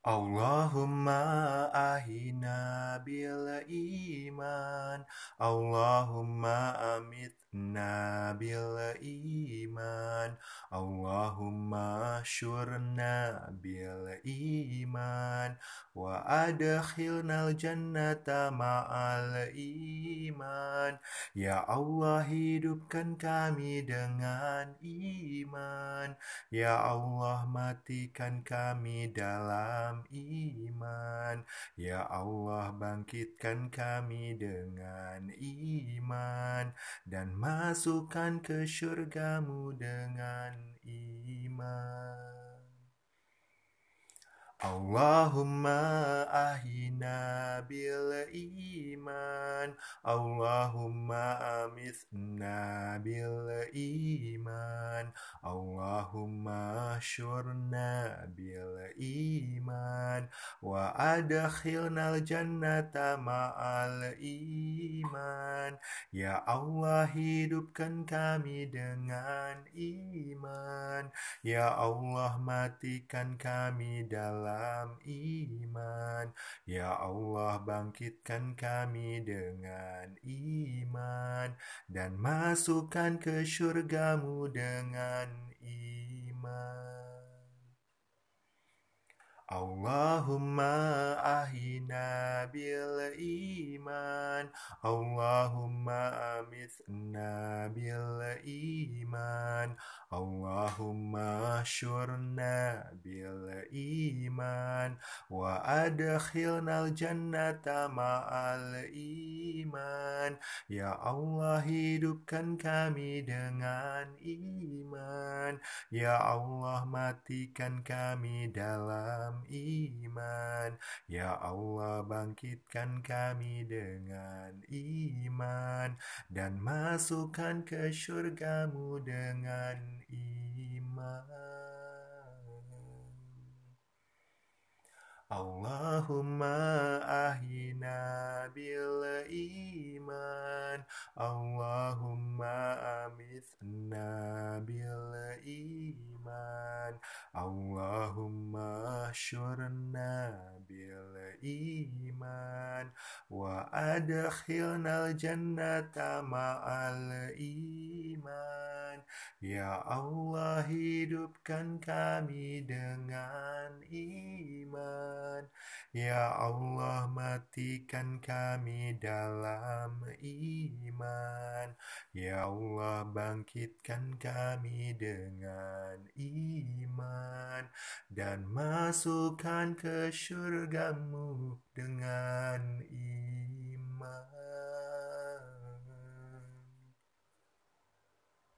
Allahumma ahina bil iman. Allahumma amitna bil iman. Allahumma syurna bil iman. Wa adkhilnal jannata ma'al iman. Ya Allah hidupkan kami dengan iman. Ya Allah matikan kami dalam iman. Ya Allah bangkitkan kami dengan iman. Dan masukkan ke syurgamu dengan iman. Allahumma ahina bil iman. Allahumma amithna bil iman. Allahumma iman. Wa adkhilnal jannata ma'al iman. Ya Allah hidupkan kami dengan iman. Ya Allah matikan kami dalam iman. Ya Allah bangkitkan kami dengan iman. Dan masukkan ke syurgamu dengan iman Allahumma ahina bil iman. Allahumma amithna bil iman Allahumma syurna bil iman. Wa adkhilnal jannata ma'al iman. Ya Allah hidupkan kami dengan iman. Ya Allah matikan kami dalam iman. Ya Allah bangkitkan kami dengan iman. Dan masukkan ke syurgamu dengan iman. Allahumma ahina bil iman Allahumma amithna bil iman Allahumma syurna bil iman Wa adkhilnal jannata ma'al iman. Ya Allah hidupkan kami dengan iman Ya Allah matikan kami dalam iman. Ya Allah bangkitkan kami dengan iman. Dan masukkan ke syurgamu dengan